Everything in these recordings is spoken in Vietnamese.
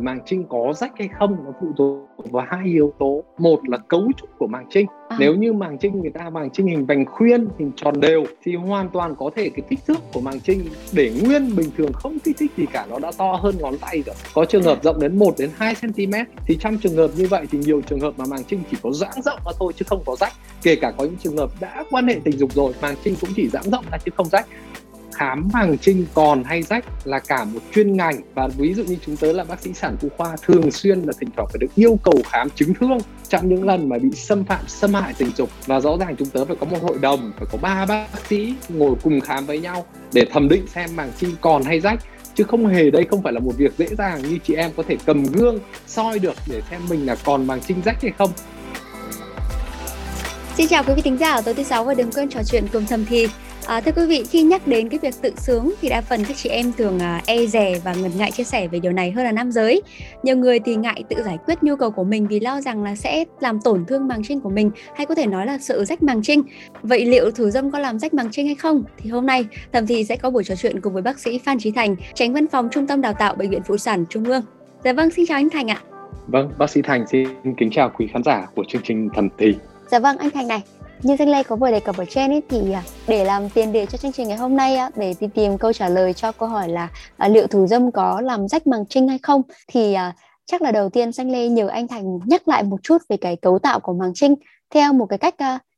màng trinh có rách hay không nó phụ thuộc vào hai yếu tố. Một là cấu trúc của màng trinh. À. nếu như màng trinh người ta màng trinh hình vành khuyên hình tròn đều thì hoàn toàn có thể cái kích thước của màng trinh để nguyên bình thường không kích thích gì cả nó đã to hơn ngón tay rồi. Có trường hợp rộng đến 1 đến 2 cm thì trong trường hợp như vậy thì nhiều trường hợp mà màng trinh chỉ có giãn rộng mà thôi chứ không có rách. Kể cả có những trường hợp đã quan hệ tình dục rồi màng trinh cũng chỉ giãn rộng ra chứ không rách khám màng trinh còn hay rách là cả một chuyên ngành. Và ví dụ như chúng tớ là bác sĩ sản phụ khoa thường xuyên là thỉnh thoảng phải được yêu cầu khám chứng thương trong những lần mà bị xâm phạm, xâm hại tình dục. Và rõ ràng chúng tớ phải có một hội đồng, phải có ba bác sĩ ngồi cùng khám với nhau để thẩm định xem màng trinh còn hay rách. Chứ không hề đây không phải là một việc dễ dàng như chị em có thể cầm gương, soi được để xem mình là còn màng trinh rách hay không. Xin chào quý vị thính giả tối thứ sáu và đừng quên trò chuyện cùng Thầm Thì. À, thưa quý vị, khi nhắc đến cái việc tự sướng thì đa phần các chị em thường à, e dè và ngần ngại chia sẻ về điều này hơn là nam giới. Nhiều người thì ngại tự giải quyết nhu cầu của mình vì lo rằng là sẽ làm tổn thương màng trinh của mình hay có thể nói là sợ rách màng trinh. Vậy liệu thủ dâm có làm rách màng trinh hay không? Thì hôm nay Thầm Thì sẽ có buổi trò chuyện cùng với bác sĩ Phan Trí Thành, tránh văn phòng Trung tâm Đào tạo Bệnh viện Phụ sản Trung ương. Dạ vâng, xin chào anh Thành ạ. Vâng, bác sĩ Thành xin kính chào quý khán giả của chương trình Thầm Thì. Dạ vâng, anh Thành này, như Danh Lê có vừa đề cập ở trên ấy, thì à, để làm tiền đề cho chương trình ngày hôm nay để đi tìm câu trả lời cho câu hỏi là à, liệu thủ dâm có làm rách màng trinh hay không thì à, chắc là đầu tiên Danh Lê nhờ anh Thành nhắc lại một chút về cái cấu tạo của màng trinh theo một cái cách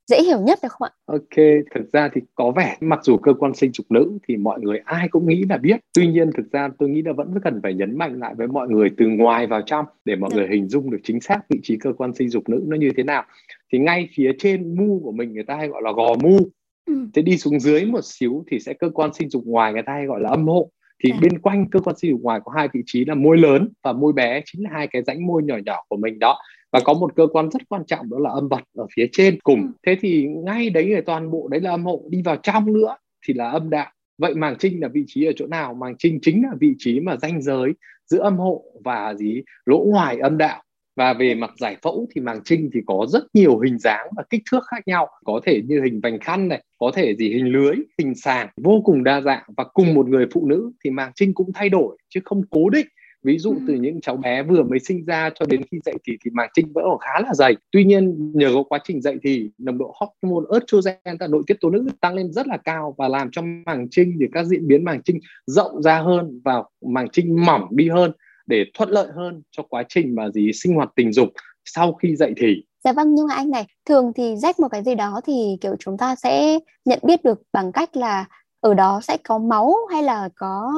dễ hiểu nhất được không ạ? Ok, thực ra thì có vẻ mặc dù cơ quan sinh dục nữ thì mọi người ai cũng nghĩ là biết. Tuy nhiên thực ra tôi nghĩ là vẫn cần phải nhấn mạnh lại với mọi người từ ngoài vào trong để mọi được. người hình dung được chính xác vị trí cơ quan sinh dục nữ nó như thế nào. Thì ngay phía trên mu của mình người ta hay gọi là gò mu. Ừ. Thế đi xuống dưới một xíu thì sẽ cơ quan sinh dục ngoài người ta hay gọi là âm hộ thì à. bên quanh cơ quan sinh dục ngoài có hai vị trí là môi lớn và môi bé chính là hai cái rãnh môi nhỏ nhỏ của mình đó và có một cơ quan rất quan trọng đó là âm vật ở phía trên cùng ừ. thế thì ngay đấy là toàn bộ đấy là âm hộ đi vào trong nữa thì là âm đạo vậy màng trinh là vị trí ở chỗ nào màng trinh chính là vị trí mà ranh giới giữa âm hộ và gì lỗ ngoài âm đạo và về mặt giải phẫu thì màng trinh thì có rất nhiều hình dáng và kích thước khác nhau. Có thể như hình vành khăn này có thể gì hình lưới hình sàng vô cùng đa dạng. Và cùng một người phụ nữ thì màng trinh cũng thay đổi chứ không cố định. Ví dụ từ những cháu bé vừa mới sinh ra cho đến khi dậy thì thì màng trinh vẫn còn khá là dày. Tuy nhiên nhờ có quá trình dậy thì nồng độ hormone estrogen ta nội tiết tố nữ tăng lên rất là cao và làm cho màng trinh thì các diễn biến màng trinh rộng ra hơn và màng trinh mỏng đi hơn để thuận lợi hơn cho quá trình mà gì sinh hoạt tình dục sau khi dậy thì. Dạ vâng nhưng mà anh này thường thì rách một cái gì đó thì kiểu chúng ta sẽ nhận biết được bằng cách là ở đó sẽ có máu hay là có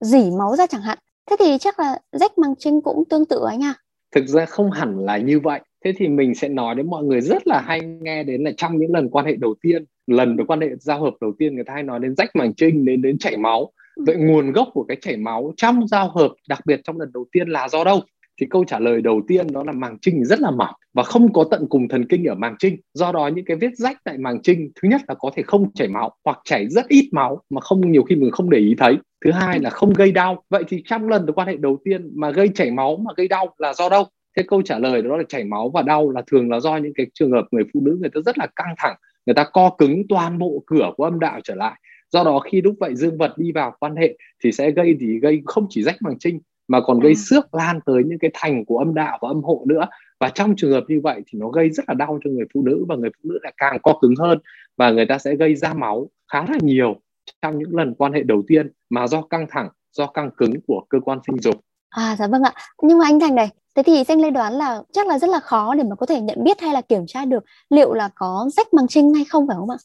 dỉ máu ra chẳng hạn. Thế thì chắc là rách màng trinh cũng tương tự anh à thực ra không hẳn là như vậy. Thế thì mình sẽ nói đến mọi người rất là hay nghe đến là trong những lần quan hệ đầu tiên lần quan hệ giao hợp đầu tiên người ta hay nói đến rách màng trinh đến đến chảy máu. vậy nguồn gốc của cái chảy máu trong giao hợp, đặc biệt trong lần đầu tiên là do đâu? Thì câu trả lời đầu tiên đó là màng trinh rất là mỏng và không có tận cùng thần kinh ở màng trinh. Do đó những cái vết rách tại màng trinh, thứ nhất là có thể không chảy máu hoặc chảy rất ít máu mà không, nhiều khi mình không để ý thấy. Thứ hai là không gây đau. Vậy thì trong lần quan hệ đầu tiên mà gây chảy máu mà gây đau là do đâu? Thế câu trả lời đó là chảy máu và đau là thường là do những cái trường hợp người phụ nữ, người ta rất là căng thẳng, người ta co cứng toàn bộ cửa của âm đạo trở lại do đó khi lúc vậy dương vật đi vào quan hệ thì sẽ gây thì gây không chỉ rách màng trinh mà còn gây à. xước lan tới những cái thành của âm đạo và âm hộ nữa. Và trong trường hợp như vậy thì nó gây rất là đau cho người phụ nữ và người phụ nữ lại càng co cứng hơn và người ta sẽ gây ra máu khá là nhiều trong những lần quan hệ đầu tiên mà do căng thẳng do căng cứng của cơ quan sinh dục. À dạ vâng ạ. Nhưng mà anh thành này thế thì danh lê đoán là chắc là rất là khó để mà có thể nhận biết hay là kiểm tra được liệu là có rách màng trinh hay không phải không ạ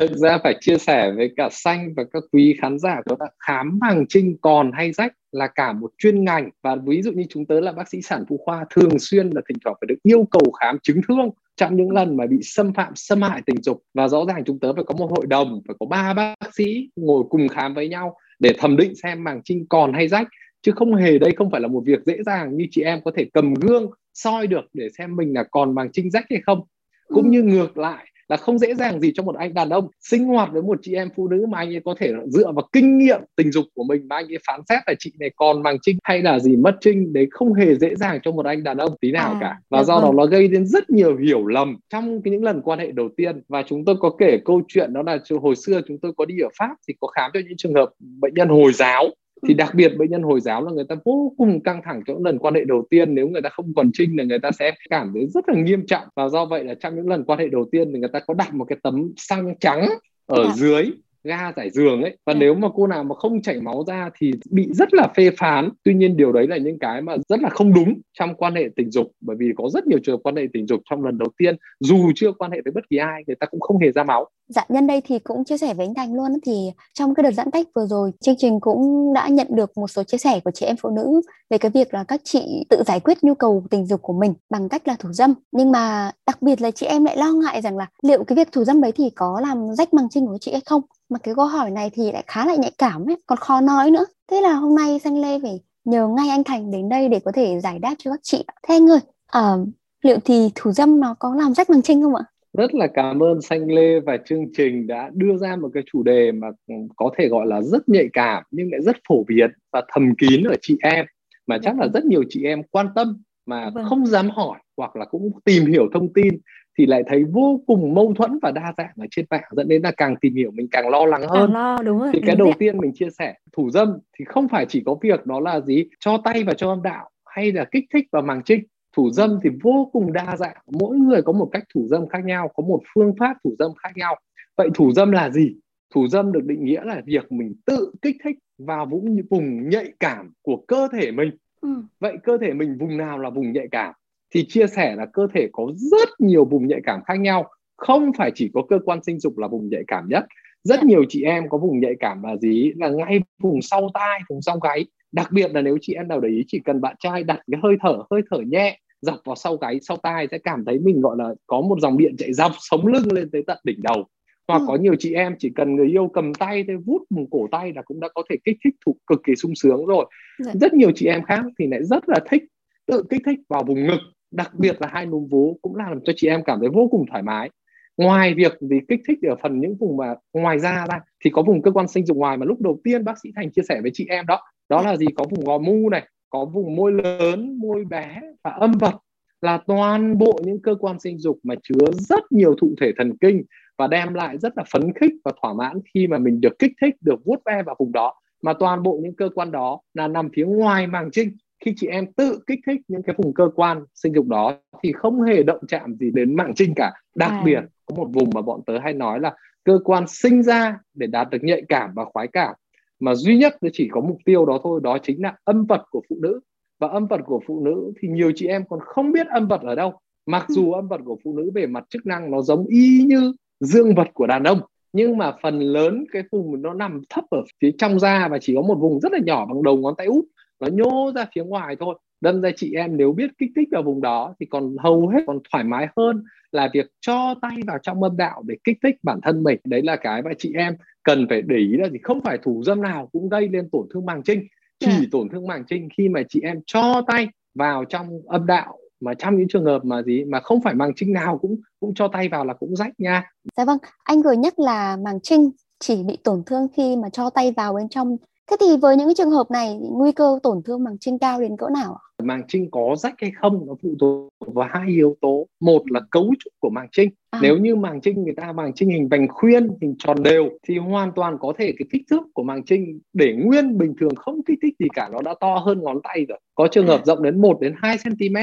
thực ra phải chia sẻ với cả xanh và các quý khán giả đó là khám màng trinh còn hay rách là cả một chuyên ngành. Và ví dụ như chúng tớ là bác sĩ sản phụ khoa thường xuyên là thỉnh thoảng phải được yêu cầu khám chứng thương trong những lần mà bị xâm phạm xâm hại tình dục. Và rõ ràng chúng tớ phải có một hội đồng phải có ba bác sĩ ngồi cùng khám với nhau để thẩm định xem màng trinh còn hay rách. Chứ không hề đây không phải là một việc dễ dàng như chị em có thể cầm gương soi được để xem mình là còn màng trinh rách hay không. Cũng ừ. như ngược lại là không dễ dàng gì cho một anh đàn ông sinh hoạt với một chị em phụ nữ mà anh ấy có thể dựa vào kinh nghiệm tình dục của mình mà anh ấy phán xét là chị này còn màng trinh hay là gì mất trinh. Đấy không hề dễ dàng cho một anh đàn ông tí nào à, cả. Và do vâng. đó nó gây đến rất nhiều hiểu lầm trong những lần quan hệ đầu tiên. Và chúng tôi có kể câu chuyện đó là hồi xưa chúng tôi có đi ở pháp thì có khám cho những trường hợp bệnh nhân hồi giáo thì đặc biệt bệnh nhân hồi giáo là người ta vô cùng căng thẳng trong lần quan hệ đầu tiên. Nếu người ta không còn trinh là người ta sẽ cảm thấy rất là nghiêm trọng. Và do vậy là trong những lần quan hệ đầu tiên thì người ta có đặt một cái tấm xăng trắng ở dạ. dưới ga giải giường ấy. Và ừ. nếu mà cô nào mà không chảy máu ra thì bị rất là phê phán. Tuy nhiên điều đấy là những cái mà rất là không đúng trong quan hệ tình dục. Bởi vì có rất nhiều trường quan hệ tình dục trong lần đầu tiên. Dù chưa quan hệ với bất kỳ ai người ta cũng không hề ra máu Dạ nhân đây thì cũng chia sẻ với anh Thành luôn thì trong cái đợt giãn cách vừa rồi chương trình cũng đã nhận được một số chia sẻ của chị em phụ nữ về cái việc là các chị tự giải quyết nhu cầu tình dục của mình bằng cách là thủ dâm. Nhưng mà đặc biệt là chị em lại lo ngại rằng là liệu cái việc thủ dâm đấy thì có làm rách màng trinh của chị hay không? Mà cái câu hỏi này thì lại khá là nhạy cảm ấy còn khó nói nữa. Thế là hôm nay xanh lê phải nhờ ngay anh thành đến đây để có thể giải đáp cho các chị thế anh ơi uh, liệu thì thủ dâm nó có làm rách màng trinh không ạ? Rất là cảm ơn xanh lê và chương trình đã đưa ra một cái chủ đề mà có thể gọi là rất nhạy cảm nhưng lại rất phổ biến và thầm kín ở chị em mà chắc là vâng. rất nhiều chị em quan tâm mà vâng. không dám hỏi hoặc là cũng tìm hiểu thông tin thì lại thấy vô cùng mâu thuẫn và đa dạng ở trên mạng dẫn đến là càng tìm hiểu mình càng lo lắng hơn càng lo, đúng rồi, thì cái đầu tiên mình chia sẻ thủ dâm thì không phải chỉ có việc đó là gì cho tay vào cho âm đạo hay là kích thích vào màng trinh thủ dâm thì vô cùng đa dạng. Mỗi người có một cách thủ dâm khác nhau có một phương pháp thủ dâm khác nhau. Vậy thủ dâm là gì? Thủ dâm được định nghĩa là việc mình tự kích thích vào vùng vùng nhạy cảm của cơ thể mình. Ừ. vậy cơ thể mình vùng nào là vùng nhạy cảm? Thì chia sẻ là cơ thể có rất nhiều vùng nhạy cảm khác nhau. Không phải chỉ có cơ quan sinh dục là vùng nhạy cảm nhất. Rất nhiều chị em có vùng nhạy cảm là gì? Là ngay vùng sau tai vùng sau gáy đặc biệt là nếu chị em nào để ý chỉ cần bạn trai đặt cái hơi thở hơi thở nhẹ dọc vào sau gáy sau tai sẽ cảm thấy mình gọi là có một dòng điện chạy dọc sống lưng lên tới tận đỉnh đầu hoặc ừ. có nhiều chị em chỉ cần người yêu cầm tay thế vút vùng cổ tay là cũng đã có thể kích thích thụ cực kỳ sung sướng rồi dạ. rất nhiều chị em khác thì lại rất là thích tự kích thích vào vùng ngực đặc biệt là hai núm vú cũng làm cho chị em cảm thấy vô cùng thoải mái ngoài việc vì kích thích ở phần những vùng mà ngoài da ra thì có vùng cơ quan sinh dục ngoài mà lúc đầu tiên bác sĩ thành chia sẻ với chị em đó đó là gì? Có vùng gò mu này có vùng môi lớn môi bé và âm vật là toàn bộ những cơ quan sinh dục mà chứa rất nhiều thụ thể thần kinh và đem lại rất là phấn khích và thỏa mãn khi mà mình được kích thích được vuốt ve vào vùng đó. Mà toàn bộ những cơ quan đó là nằm phía ngoài màng trinh. Khi chị em tự kích thích những cái vùng cơ quan sinh dục đó thì không hề động chạm gì đến màng trinh cả. Đặc à. biệt có một vùng mà bọn tớ hay nói là cơ quan sinh ra để đạt được nhạy cảm và khoái cảm mà duy nhất nó chỉ có mục tiêu đó thôi đó chính là âm vật của phụ nữ. Và âm vật của phụ nữ thì nhiều chị em còn không biết âm vật ở đâu. Mặc ừ. dù âm vật của phụ nữ về mặt chức năng nó giống y như dương vật của đàn ông nhưng mà phần lớn cái vùng nó nằm thấp ở phía trong da và chỉ có một vùng rất là nhỏ bằng đầu ngón tay út nó nhô ra phía ngoài thôi đâm ra chị em nếu biết kích thích vào vùng đó thì còn hầu hết còn thoải mái hơn là việc cho tay vào trong âm đạo để kích thích bản thân mình đấy là cái mà chị em cần phải để ý là gì không phải thủ dâm nào cũng gây lên tổn thương màng trinh chỉ yeah. Dạ. tổn thương màng trinh khi mà chị em cho tay vào trong âm đạo mà trong những trường hợp mà gì mà không phải màng trinh nào cũng cũng cho tay vào là cũng rách nha. Dạ vâng, anh vừa nhắc là màng trinh chỉ bị tổn thương khi mà cho tay vào bên trong Thế thì với những cái trường hợp này nguy cơ tổn thương màng trinh cao đến cỡ nào ạ? Màng trinh có rách hay không nó phụ thuộc vào hai yếu tố. Một là cấu trúc của màng trinh. À. Nếu như màng trinh người ta màng trinh hình vành khuyên, hình tròn đều thì hoàn toàn có thể cái kích thước của màng trinh để nguyên bình thường không kích thích gì cả nó đã to hơn ngón tay rồi. Có trường hợp à. rộng đến 1 đến 2 cm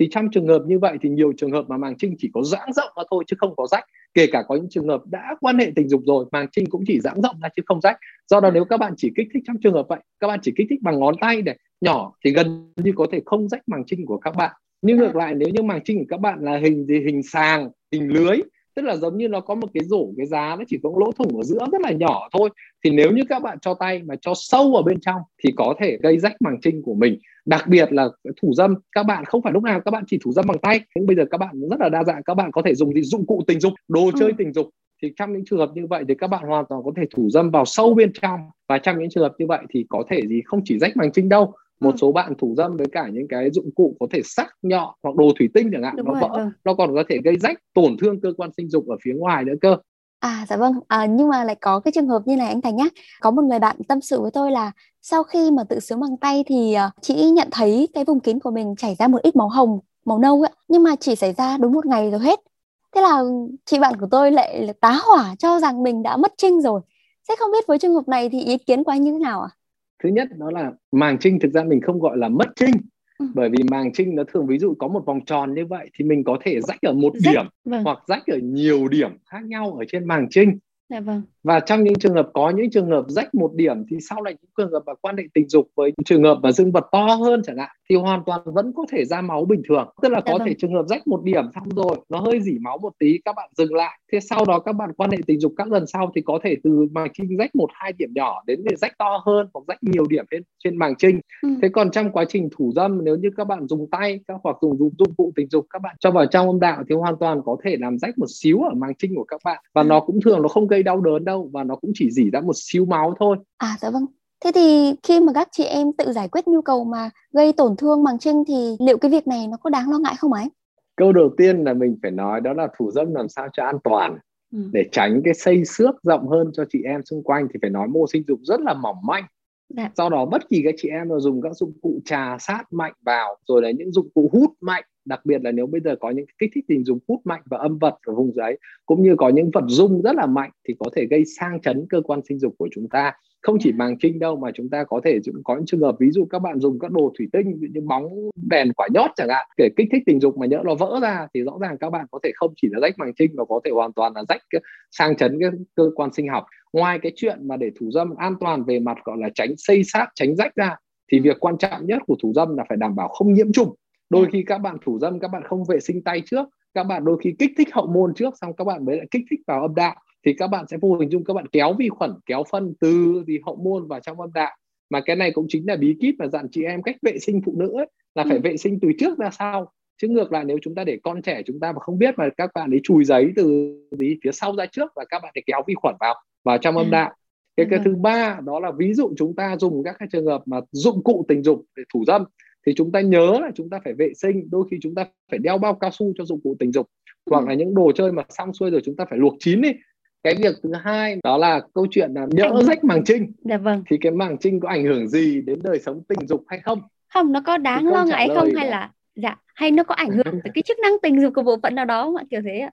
thì trong trường hợp như vậy thì nhiều trường hợp mà màng trinh chỉ có giãn rộng ra thôi chứ không có rách. Kể cả có những trường hợp đã quan hệ tình dục rồi màng trinh cũng chỉ giãn rộng ra chứ không rách. Do đó nếu các bạn chỉ kích thích trong trường hợp vậy các bạn chỉ kích thích bằng ngón tay để nhỏ thì gần như có thể không rách màng trinh của các bạn. Nhưng ngược lại nếu như màng trinh của các bạn là hình gì? Hình sàng hình lưới tức là giống như nó có một cái rổ cái giá nó chỉ có lỗ thủng ở giữa rất là nhỏ thôi. Thì nếu như các bạn cho tay mà cho sâu vào bên trong thì có thể gây rách màng trinh của mình. Đặc biệt là thủ dâm các bạn không phải lúc nào các bạn chỉ thủ dâm bằng tay. Nhưng bây giờ các bạn rất là đa dạng các bạn có thể dùng gì dụng cụ tình dục đồ chơi ừ. tình dục. Thì trong những trường hợp như vậy thì các bạn hoàn toàn có thể thủ dâm vào sâu bên trong. Và trong những trường hợp như vậy thì có thể gì không chỉ rách màng trinh đâu một ừ. số bạn thủ dâm với cả những cái dụng cụ có thể sắc nhọn hoặc đồ thủy tinh chẳng hạn Đúng nó rồi, vỡ vâng. nó còn có thể gây rách tổn thương cơ quan sinh dục ở phía ngoài nữa cơ À dạ vâng, à, nhưng mà lại có cái trường hợp như này anh Thành nhá. Có một người bạn tâm sự với tôi là sau khi mà tự sướng bằng tay thì uh, chị nhận thấy cái vùng kín của mình chảy ra một ít máu hồng, màu nâu ấy, nhưng mà chỉ xảy ra đúng một ngày rồi hết. Thế là chị bạn của tôi lại tá hỏa cho rằng mình đã mất trinh rồi. Thế không biết với trường hợp này thì ý kiến của anh như thế nào ạ? À? Thứ nhất đó là màng trinh thực ra mình không gọi là mất trinh ừ. bởi vì màng trinh nó thường ví dụ có một vòng tròn như vậy thì mình có thể rách ở một rách, điểm vâng. hoặc rách ở nhiều điểm khác nhau ở trên màng trinh Dạ vâng. Và trong những trường hợp có những trường hợp rách một điểm thì sau này những trường hợp mà quan hệ tình dục với trường hợp mà dương vật to hơn chẳng hạn thì hoàn toàn vẫn có thể ra máu bình thường. Tức là dạ có vâng. thể trường hợp rách một điểm xong rồi nó hơi dỉ máu một tí các bạn dừng lại. Thế sau đó các bạn quan hệ tình dục các lần sau thì có thể từ màng trinh rách một hai điểm nhỏ đến để rách to hơn hoặc rách nhiều điểm trên trên màng trinh. Ừ. Thế còn trong quá trình thủ dâm nếu như các bạn dùng tay các hoặc dùng dụng dụng cụ tình dục các bạn cho vào trong âm đạo thì hoàn toàn có thể làm rách một xíu ở màng trinh của các bạn và ừ. nó cũng thường nó không gây đau đớn đâu và nó cũng chỉ dỉ ra một xíu máu thôi. À dạ vâng. Thế thì khi mà các chị em tự giải quyết nhu cầu mà gây tổn thương màng trinh thì liệu cái việc này nó có đáng lo ngại không ấy? Câu đầu tiên là mình phải nói đó là thủ dâm làm sao cho an toàn. Ừ. để tránh cái xây xước rộng hơn cho chị em xung quanh thì phải nói mô sinh dục rất là mỏng manh. Dạ. Do đó bất kỳ các chị em mà dùng các dụng cụ trà sát mạnh vào rồi là những dụng cụ hút mạnh đặc biệt là nếu bây giờ có những kích thích tình dục hút mạnh và âm vật ở vùng dưới cũng như có những vật dung rất là mạnh thì có thể gây sang chấn cơ quan sinh dục của chúng ta. Không chỉ màng trinh đâu, mà chúng ta có thể có những trường hợp ví dụ các bạn dùng các đồ thủy tinh như bóng đèn quả nhót chẳng hạn, để kích thích tình dục mà nhỡ nó vỡ ra thì rõ ràng các bạn có thể không chỉ là rách màng trinh mà có thể hoàn toàn là rách sang chấn cái cơ quan sinh học. Ngoài cái chuyện mà để thủ dâm an toàn về mặt, gọi là tránh xây sát, tránh rách ra, thì việc quan trọng nhất của thủ dâm là phải đảm bảo không nhiễm trùng đôi khi các bạn thủ dâm các bạn không vệ sinh tay trước các bạn đôi khi kích thích hậu môn trước xong các bạn mới lại kích thích vào âm đạo thì các bạn sẽ vô hình dung các bạn kéo vi khuẩn kéo phân từ thì hậu môn vào trong âm đạo. Mà cái này cũng chính là bí kíp mà dặn chị em cách vệ sinh phụ nữ ấy, là phải ừ. vệ sinh từ trước ra sau. Chứ ngược lại nếu chúng ta để con trẻ chúng ta mà không biết mà các bạn ấy chùi giấy từ gì phía sau ra trước và các bạn để kéo vi khuẩn vào vào trong âm ừ. đạo. Cái cái thứ ba đó là ví dụ chúng ta dùng các cái trường hợp mà dụng cụ tình dục để thủ dâm thì chúng ta nhớ là chúng ta phải vệ sinh đôi khi chúng ta phải đeo bao cao su cho dụng cụ tình dục hoặc ừ. là những đồ chơi mà xong xuôi rồi chúng ta phải luộc chín đi. Cái việc thứ hai đó là câu chuyện là nhỡ rách màng trinh. Dạ vâng. Thì cái màng trinh có ảnh hưởng gì đến đời sống tình dục hay không? Không nó có đáng lo ngại không hay là dạ hay nó có ảnh hưởng tới cái chức năng tình dục của bộ phận nào đó không ạ? Kiểu thế ạ.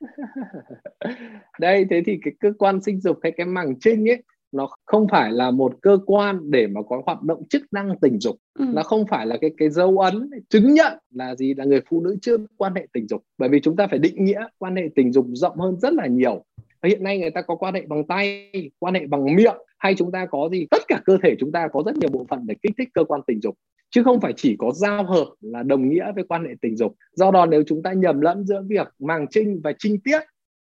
Đây thế thì cái cơ quan sinh dục hay cái màng trinh ấy nó không phải là một cơ quan để mà có hoạt động chức năng tình dục. Ừ. nó không phải là cái cái dấu ấn chứng nhận là gì là người phụ nữ chưa quan hệ tình dục. Bởi vì chúng ta phải định nghĩa quan hệ tình dục rộng hơn rất là nhiều. Hiện nay người ta có quan hệ bằng tay quan hệ bằng miệng hay chúng ta có gì tất cả cơ thể chúng ta có rất nhiều bộ phận để kích thích cơ quan tình dục. Chứ không phải chỉ có giao hợp là đồng nghĩa với quan hệ tình dục. Do đó nếu chúng ta nhầm lẫn giữa việc màng trinh và trinh tiết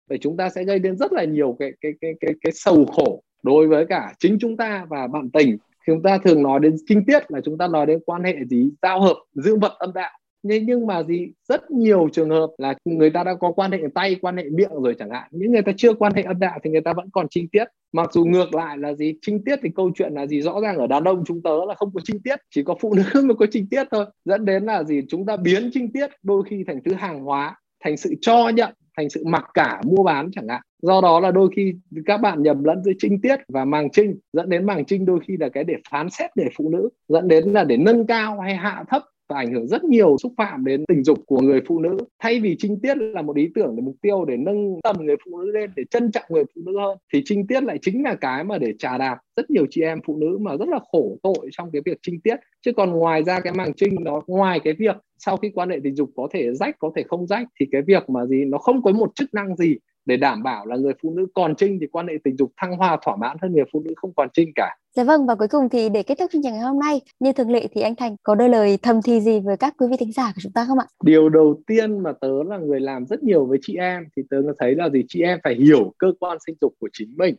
thì chúng ta sẽ gây đến rất là nhiều cái cái cái cái cái sầu khổ đối với cả chính chúng ta và bạn tình chúng ta thường nói đến kinh tiết là chúng ta nói đến quan hệ gì, giao hợp dương vật âm đạo. Nhưng nhưng mà gì, rất nhiều trường hợp là người ta đã có quan hệ tay, quan hệ miệng rồi chẳng hạn. Những người ta chưa quan hệ âm đạo thì người ta vẫn còn trinh tiết. Mặc dù ngược lại là gì trinh tiết thì câu chuyện là gì, rõ ràng ở đàn ông chúng tớ là không có trinh tiết, chỉ có phụ nữ mới có trinh tiết thôi. Dẫn đến là gì, chúng ta biến trinh tiết đôi khi thành thứ hàng hóa, thành sự cho nhận thành sự mặc cả mua bán chẳng hạn. Do đó là đôi khi các bạn nhầm lẫn giữa trinh tiết và màng trinh, dẫn đến màng trinh đôi khi là cái để phán xét để phụ nữ, dẫn đến là để nâng cao hay hạ thấp và ảnh hưởng rất nhiều xúc phạm đến tình dục của người phụ nữ. Thay vì trinh tiết là một ý tưởng để mục tiêu để nâng tầm người phụ nữ lên, để trân trọng người phụ nữ hơn, thì trinh tiết lại chính là cái mà để trà đạp rất nhiều chị em phụ nữ mà rất là khổ tội trong cái việc trinh tiết. Chứ còn ngoài ra cái màng trinh nó ngoài cái việc sau khi quan hệ tình dục có thể rách, có thể không rách, thì cái việc mà gì, nó không có một chức năng gì để đảm bảo là người phụ nữ còn trinh thì quan hệ tình dục thăng hoa thỏa mãn hơn người phụ nữ không còn trinh cả. Dạ vâng và cuối cùng thì để kết thúc chương trình ngày hôm nay như thường lệ thì anh Thành có đôi lời thầm thì gì với các quý vị thính giả của chúng ta không ạ? Điều đầu tiên mà tớ là người làm rất nhiều với chị em thì tớ thấy là gì chị em phải hiểu cơ quan sinh dục của chính mình.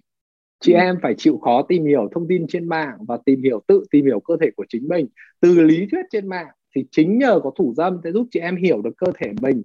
Chị ừ. em phải chịu khó tìm hiểu thông tin trên mạng và tìm hiểu tự tìm hiểu cơ thể của chính mình từ lý thuyết trên mạng thì chính nhờ có thủ dâm sẽ giúp chị em hiểu được cơ thể mình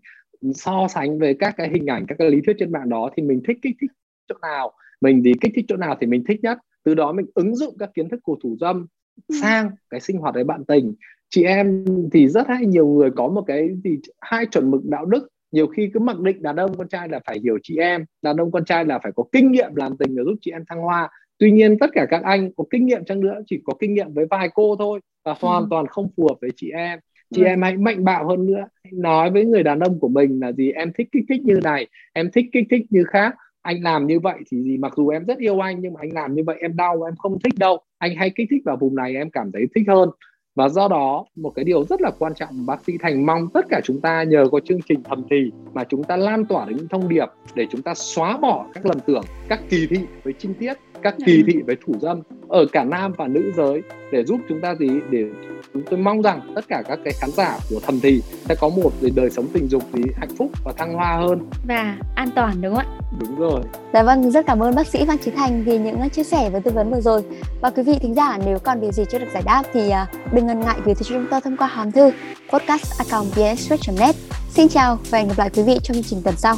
so sánh với các cái hình ảnh các cái lý thuyết trên mạng đó thì mình thích kích thích chỗ nào? Mình thì kích thích chỗ nào thì mình thích nhất. Từ đó mình ứng dụng các kiến thức của thủ dâm ừ. sang cái sinh hoạt với bạn tình. Chị em thì rất hay nhiều người có một cái gì hai chuẩn mực đạo đức. Nhiều khi cứ mặc định đàn ông con trai là phải hiểu chị em đàn ông con trai là phải có kinh nghiệm làm tình để giúp chị em thăng hoa. Tuy nhiên tất cả các anh có kinh nghiệm chăng nữa chỉ có kinh nghiệm với vài cô thôi và hoàn ừ. toàn không phù hợp với chị em chị em hãy mạnh bạo hơn nữa. Nói với người đàn ông của mình là gì em thích kích thích như này em thích kích thích như khác. Anh làm như vậy thì gì mặc dù em rất yêu anh nhưng mà anh làm như vậy em đau em không thích đâu. Anh hay kích thích vào vùng này em cảm thấy thích hơn. Và do đó một cái điều rất là quan trọng bác sĩ thành mong tất cả chúng ta nhờ có chương trình thầm thì mà chúng ta lan tỏa đến những thông điệp để chúng ta xóa bỏ các lầm tưởng các kỳ thị với trinh tiết các kỳ ừ. thị với thủ dâm ở cả nam và nữ giới để giúp chúng ta gì? Để chúng tôi mong rằng tất cả các cái khán giả của thầm thì sẽ có một đời sống tình dục thì hạnh phúc và thăng hoa hơn. Và an toàn đúng không ạ? Đúng rồi. Dạ vâng rất cảm ơn bác sĩ Phan Trí Thành vì những chia sẻ và tư vấn vừa rồi. Và quý vị thính giả nếu còn điều gì chưa được giải đáp thì à, đừng ngần ngại gửi tới cho chúng tôi thông qua hòm thư podcast net. Xin chào và hẹn gặp lại quý vị trong chương trình tuần sau